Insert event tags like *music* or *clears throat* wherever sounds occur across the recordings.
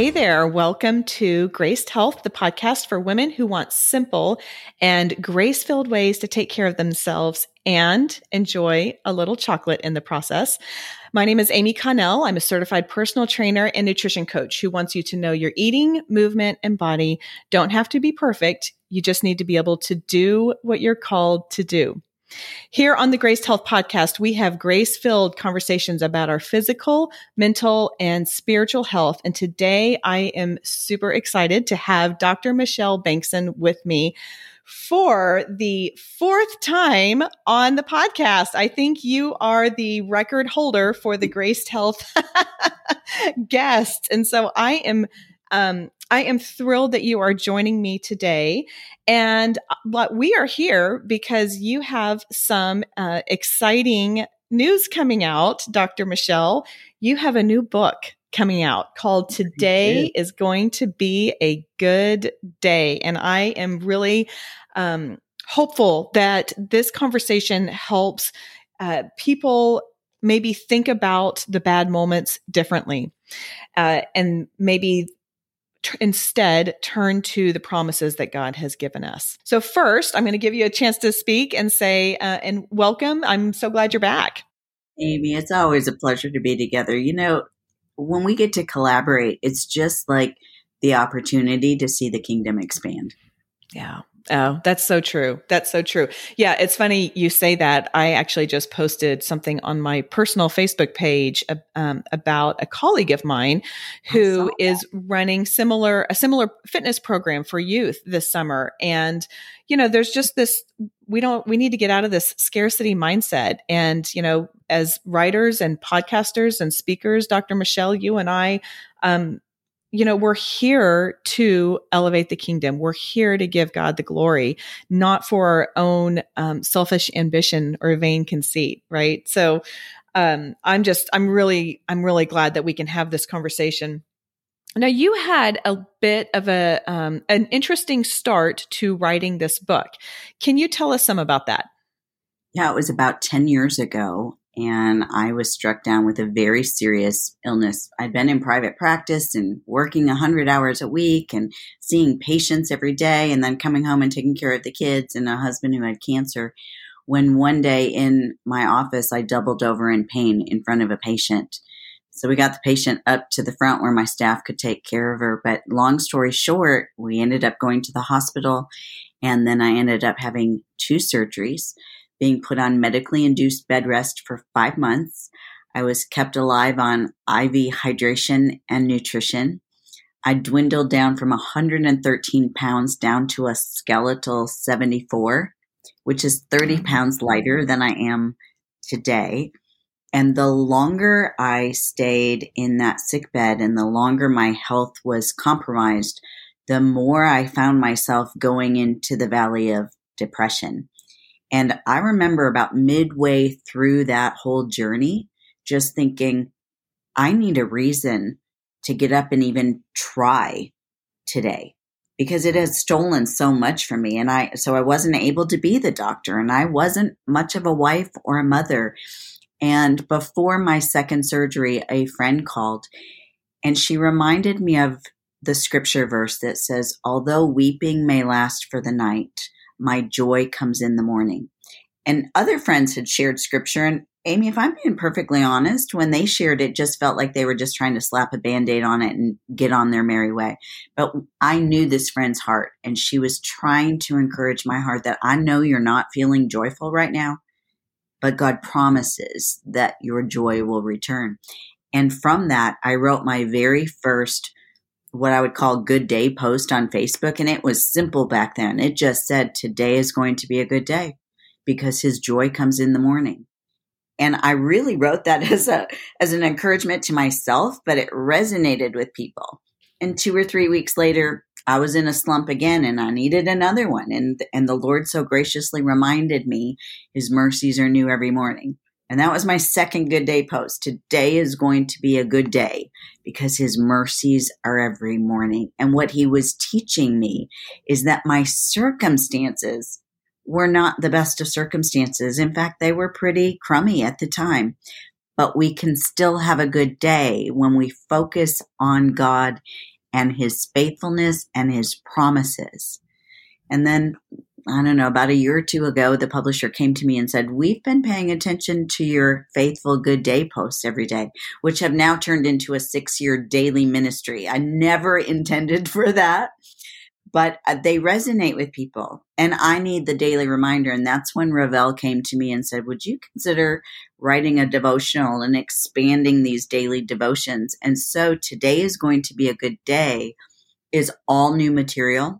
Hey there. Welcome to Graced Health, the podcast for women who want simple and grace filled ways to take care of themselves and enjoy a little chocolate in the process. My name is Amy Connell. I'm a certified personal trainer and nutrition coach who wants you to know your eating, movement, and body don't have to be perfect. You just need to be able to do what you're called to do. Here on the Graced Health Podcast, we have grace filled conversations about our physical, mental, and spiritual health. And today I am super excited to have Dr. Michelle Bengtson with me for the fourth time on the podcast. I think you are the record holder for the Graced Health *laughs* guest. And so I am um, I am thrilled that you are joining me today. And uh, we are here because you have some uh, exciting news coming out, Dr. Michelle. You have a new book coming out called Today is Going to Be a Good Day. And I am really um, hopeful that this conversation helps uh, people maybe think about the bad moments differently uh, and maybe t- instead turn to the promises that God has given us. So first, I'm going to give you a chance to speak and say, uh, and welcome. I'm so glad you're back. Amy, it's always a pleasure to be together. You know, when we get to collaborate, it's just like the opportunity to see the kingdom expand. Yeah. Oh, that's so true. That's so true. Yeah, it's funny you say that. I actually just posted something on my personal Facebook page um, about a colleague of mine who is running similar a similar fitness program for youth this summer. And you know, there's just this. We don't. We need to get out of this scarcity mindset. And you know, as writers and podcasters and speakers, Dr. Michelle, you and I. Um, you know, we're here to elevate the kingdom. We're here to give God the glory, not for our own um, selfish ambition or vain conceit, right? So, um, I'm just, I'm really, I'm really glad that we can have this conversation. Now, you had a bit of a um, an interesting start to writing this book. Can you tell us some about that? Yeah, it was about ten years ago, and I was struck down with a very serious illness. I'd been in private practice and working 100 hours a week and seeing patients every day and then coming home and taking care of the kids and a husband who had cancer. When one day in my office, I doubled over in pain in front of a patient. So we got the patient up to the front where my staff could take care of her. But long story short, we ended up going to the hospital and then I ended up having two surgeries being put on medically induced bed rest for five months. I was kept alive on IV hydration and nutrition. I dwindled down from 113 pounds down to a skeletal 74, which is 30 mm-hmm. pounds lighter than I am today. And the longer I stayed in that sick bed and the longer my health was compromised, the more I found myself going into the valley of depression. And I remember about midway through that whole journey, just thinking, I need a reason to get up and even try today because it has stolen so much from me. And I, so I wasn't able to be the doctor and I wasn't much of a wife or a mother. And before my second surgery, a friend called and she reminded me of the scripture verse that says, although weeping may last for the night, my joy comes in the morning. And other friends had shared scripture. And Amy, if I'm being perfectly honest, when they shared it, just felt like they were just trying to slap a band aid on it and get on their merry way. But I knew this friend's heart, and she was trying to encourage my heart that I know you're not feeling joyful right now, but God promises that your joy will return. And from that, I wrote my very first what I would call good day post on Facebook. And it was simple back then. It just said, today is going to be a good day because his joy comes in the morning. And I really wrote that *laughs* as a, as an encouragement to myself, but it resonated with people. And two or three weeks later, I was in a slump again and I needed another one. And, and the Lord so graciously reminded me his mercies are new every morning. And that was my second good day post. Today is going to be a good day because his mercies are every morning. And what he was teaching me is that my circumstances were not the best of circumstances. In fact, they were pretty crummy at the time. But we can still have a good day when we focus on God and his faithfulness and his promises. And then I don't know, about a year or two ago, the publisher came to me and said, We've been paying attention to your faithful good day posts every day, which have now turned into a six year daily ministry. I never *laughs* intended for that, but uh, they resonate with people. And I need the daily reminder. And that's when Revell came to me and said, Would you consider writing a devotional and expanding these daily devotions? And so today is going to be a good day, is all new material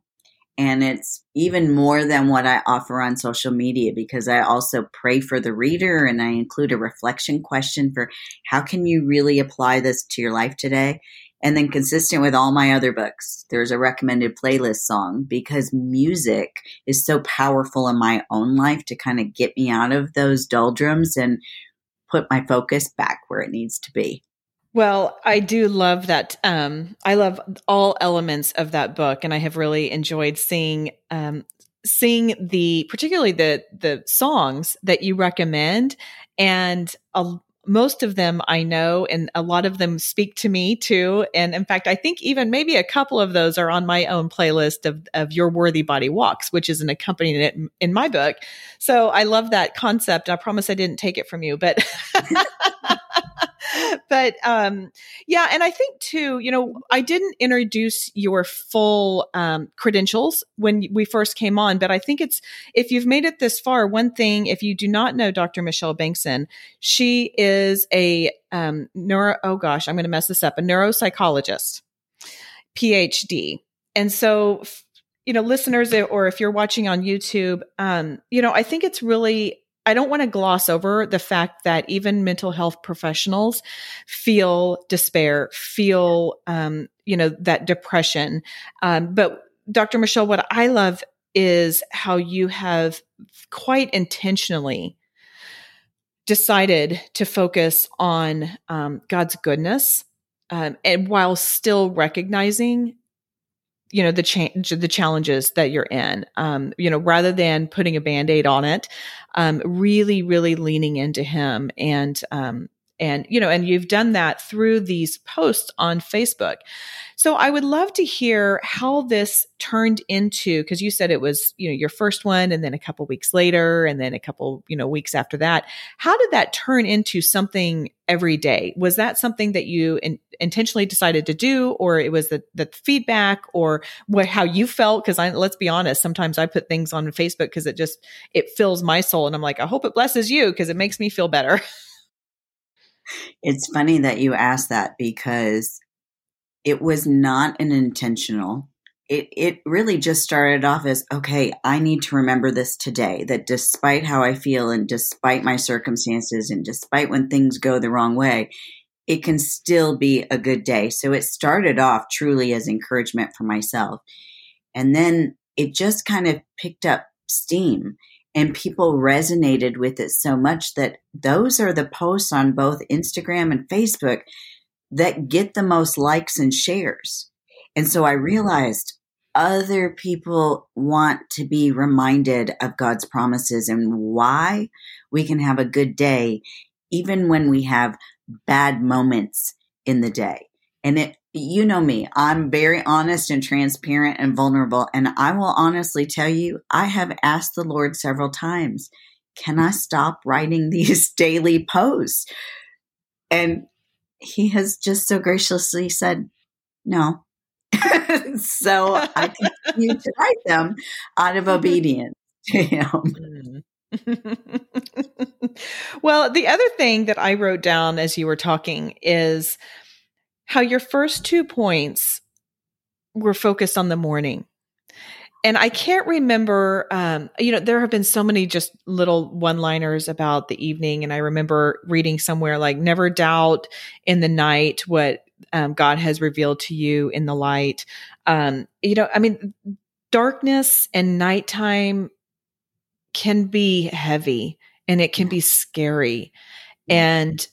and it's even more than what I offer on social media because I also pray for the reader and I include a reflection question for how can you really apply this to your life today? And then consistent with all my other books, there's a recommended playlist song because music is so powerful in my own life to kind of get me out of those doldrums and put my focus back where it needs to be. Well, I do love that. Um, I love all elements of that book, and I have really enjoyed seeing um, seeing the particularly the the songs that you recommend, and a, most of them I know, and a lot of them speak to me too. And in fact, I think even maybe a couple of those are on my own playlist of of your worthy body walks, which is an accompaniment in, in my book. So I love that concept. I promise I didn't take it from you, but. *laughs* *laughs* *laughs* but um, yeah, and I think too, you know, I didn't introduce your full um, credentials when we first came on, but I think it's if you've made it this far, one thing, if you do not know Dr. Michelle Bengtson, she is a um, neuro, oh gosh, I'm going to mess this up, a neuropsychologist, PhD. And so, you know, listeners, or if you're watching on YouTube, um, you know, I think it's really I don't want to gloss over the fact that even mental health professionals feel despair, feel, um, you know, that depression. Um, but Dr. Michelle, what I love is how you have quite intentionally decided to focus on um, God's goodness, um, and while still recognizing you know the change the challenges that you're in um, you know rather than putting a band-aid on it um, really really leaning into him and um, and you know and you've done that through these posts on facebook. So i would love to hear how this turned into because you said it was you know your first one and then a couple weeks later and then a couple you know weeks after that. How did that turn into something every day? Was that something that you in, intentionally decided to do or it was the, the feedback or what how you felt? Because i let's be honest sometimes i put things on facebook because it just it fills my soul and i'm like i hope it blesses you because it makes me feel better *laughs* It's funny that you asked that because it was not an intentional. It it really just started off as okay, I need to remember this today that despite how I feel and despite my circumstances and despite when things go the wrong way, it can still be a good day. So it started off truly as encouragement for myself. And then it just kind of picked up steam and people resonated with it so much that those are the posts on both Instagram and Facebook that get the most likes and shares. And so I realized other people want to be reminded of God's promises and why we can have a good day even when we have bad moments in the day. And it you know me, I'm very honest and transparent and vulnerable. And I will honestly tell you, I have asked the Lord several times, can I stop writing *laughs* these daily posts? And he has just so graciously said, no. *laughs* so I *laughs* continue to write them out of obedience to him. Hmm. well, the other thing that I wrote down as you were talking is how your first two points were focused on the morning. And I can't remember, um, you know, there have been so many just little one liners about the evening. And I remember reading somewhere like, never doubt in the night what um, God has revealed to you in the light. Um, you know, I mean, darkness and nighttime can be heavy and it can be scary. And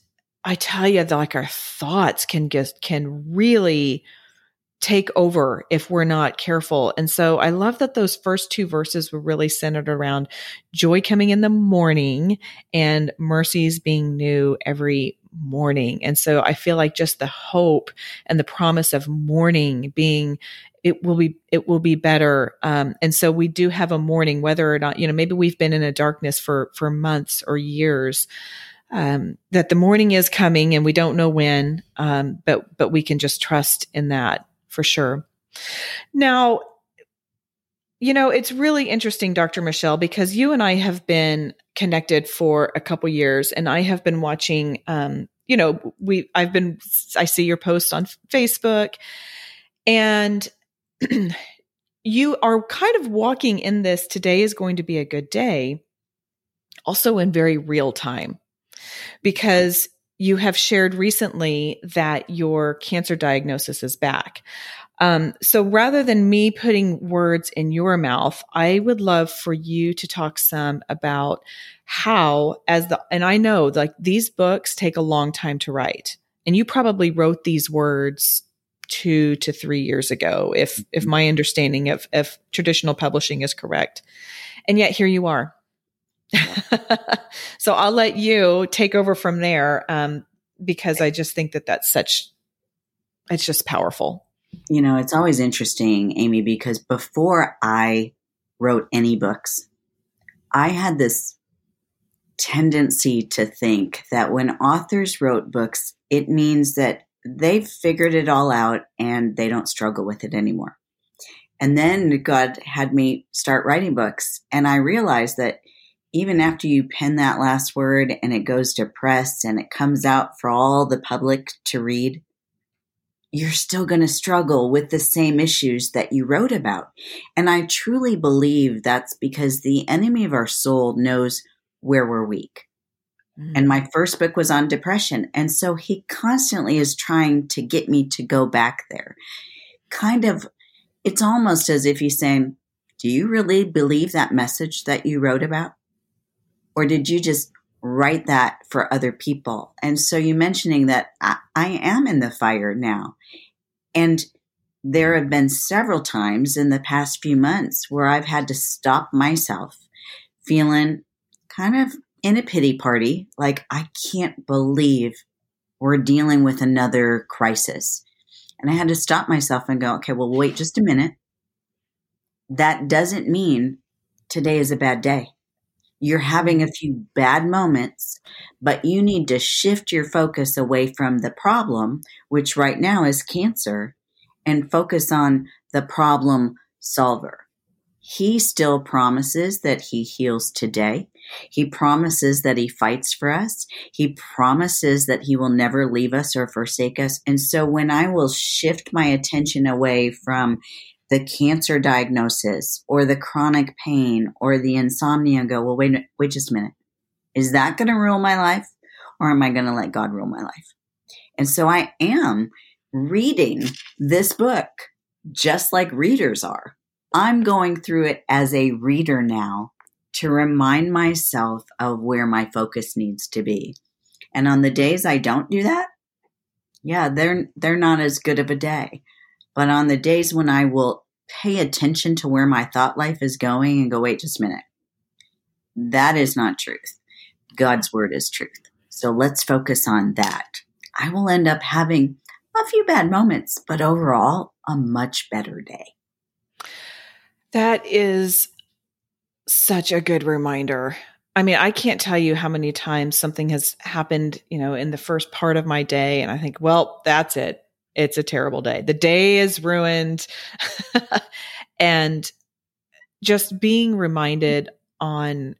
I tell you, like our thoughts can get can really take over if we're not careful. And so I love that those first two verses were really centered around joy coming in the morning and mercies being new every morning. And so I feel like just the hope and the promise of morning being it will be it will be better um, and so we do have a morning whether or not you know maybe we've been in a darkness for for months or years um, that the morning is coming and we don't know when um, but but we can just trust in that for sure. Now you know it's really interesting dr michelle because you and i have been connected for a couple years and i have been watching um, you know we i've been i see your posts on facebook and *clears throat* you are kind of walking in this today is going to be a good day, also in very real time, because you have shared recently that your cancer diagnosis is back. Um, so rather than me putting words in your mouth, I would love for you to talk some about how, as the, and I know like these books take a long time to write. And you probably wrote these words two to three years ago, if if mm-hmm. my understanding of, of traditional publishing is correct. And yet here you are. *laughs* so I'll let you take over from there um, because I just think that that's such, it's just powerful. You know, it's always interesting, Amy, because before I wrote any books, I had this tendency to think that when authors wrote books, it means that they've figured it all out and they don't struggle with it anymore. And then God had me start writing books. And I realized that even after you pen that last word and it goes to press and it comes out for all the public to read, you're still going to struggle with the same issues that you wrote about. And I truly believe that's because the enemy of our soul knows where we're weak. And mm. my first book was on depression. And so he constantly is trying to get me to go back there. Kind of, it's almost as if he's saying, Do you really believe that message that you wrote about? Or did you just write that for other people? And so you mentioning that I, I am in the fire now. And there have been several times in the past few months where I've had to stop myself feeling kind of in a pity party, like, I can't believe we're dealing with another crisis. And I had to stop myself and go, okay, well, wait just a minute. That doesn't mean today is a bad day. You're having a few bad moments, but you need to shift your focus away from the problem, which right now is cancer, and focus on the problem solver. He still promises that he heals today. He promises that he fights for us. He promises that he will never leave us or forsake us. And so when I will shift my attention away from the cancer diagnosis or the chronic pain or the insomnia go, well, wait, wait just a minute. Is that going to rule my life or am I going to let God rule my life? And so I am reading this book just like readers are. I'm going through it as a reader now to remind myself of where my focus needs to be. And on the days I don't do that, yeah, they're they're not as good of a day. But on the days when I will pay attention to where my thought life is going and go, wait just a minute. That is not truth. God's word is truth. So let's focus on that. I will end up having a few bad moments, but overall, a much better day. That is such a good reminder. I mean, I can't tell you how many times something has happened, you know, in the first part of my day. And I think, well, that's it. It's a terrible day. The day is ruined. *laughs* and just being reminded on,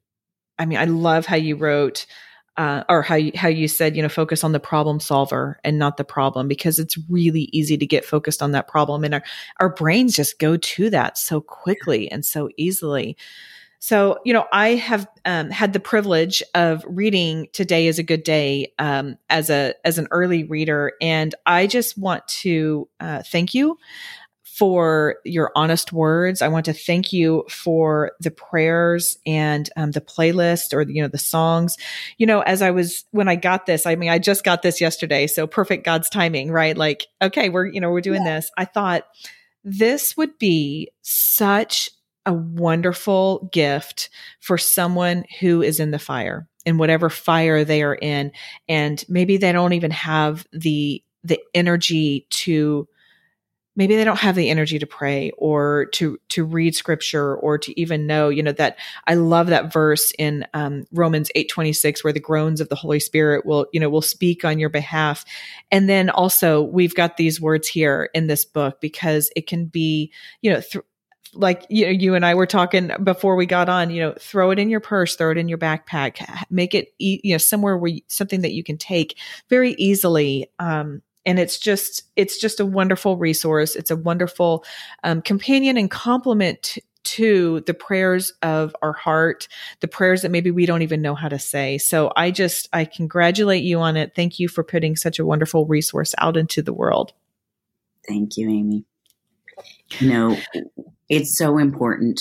I mean, I love how you wrote, uh, or how you, how you said, you know, focus on the problem solver and not the problem, because it's really easy to get focused on that problem. And our, our brains just go to that so quickly and so easily. So, you know, I have um, had the privilege of reading "Today Is a Good Day" um, as a as an early reader, and I just want to uh, thank you for your honest words. I want to thank you for the prayers and um, the playlist or you know the songs. You know, as I was when I got this, I mean, I just got this yesterday, so perfect God's timing, right? Like, okay, we're you know we're doing yeah. this. I thought this would be such a wonderful gift for someone who is in the fire in whatever fire they are in. And maybe they don't even have the, the energy to, maybe they don't have the energy to pray or to to read scripture or to even know you know that i love that verse in um, romans 8 26 where the groans of the holy spirit will you know will speak on your behalf and then also we've got these words here in this book because it can be you know th- like you know, you and I were talking before we got on, you know, throw it in your purse, throw it in your backpack, make it, you know, somewhere where you, something that you can take very easily. Um, and it's just it's just a wonderful resource it's a wonderful um, companion and complement to, to the prayers of our heart, the prayers that maybe we don't even know how to say. So I just, I congratulate you on it. Thank you for putting such a wonderful resource out into the world. Thank you, Amy. You know, it's so important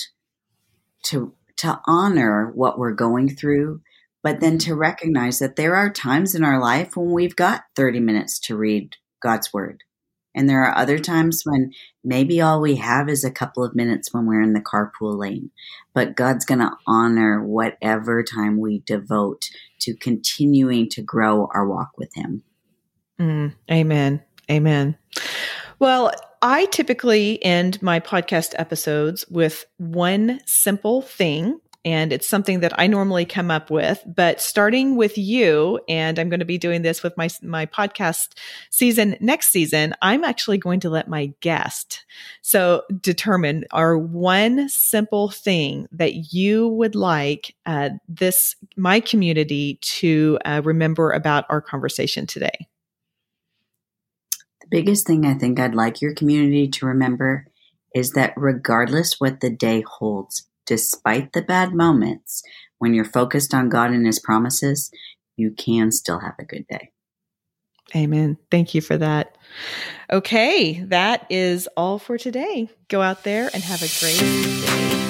to, to honor what we're going through but then to recognize that there are times in our life when we've got 30 minutes to read God's word. And there are other times when maybe all we have is a couple of minutes when we're in the carpool lane. But God's going to honor whatever time we devote to continuing to grow our walk with Him. Mm, amen. Amen. Well, I typically end my podcast episodes with one simple thing and it's something that I normally come up with. But starting with you, and I'm going to be doing this with my my podcast season next season. I'm actually going to let my guest so determine our one simple thing that you would like uh, this my community to uh, remember about our conversation today. Biggest thing I think I'd like your community to remember is that regardless what the day holds, despite the bad moments, when you're focused on God and His promises, you can still have a good day. Amen. Thank you for that. Okay, that is all for today. Go out there and have a great day.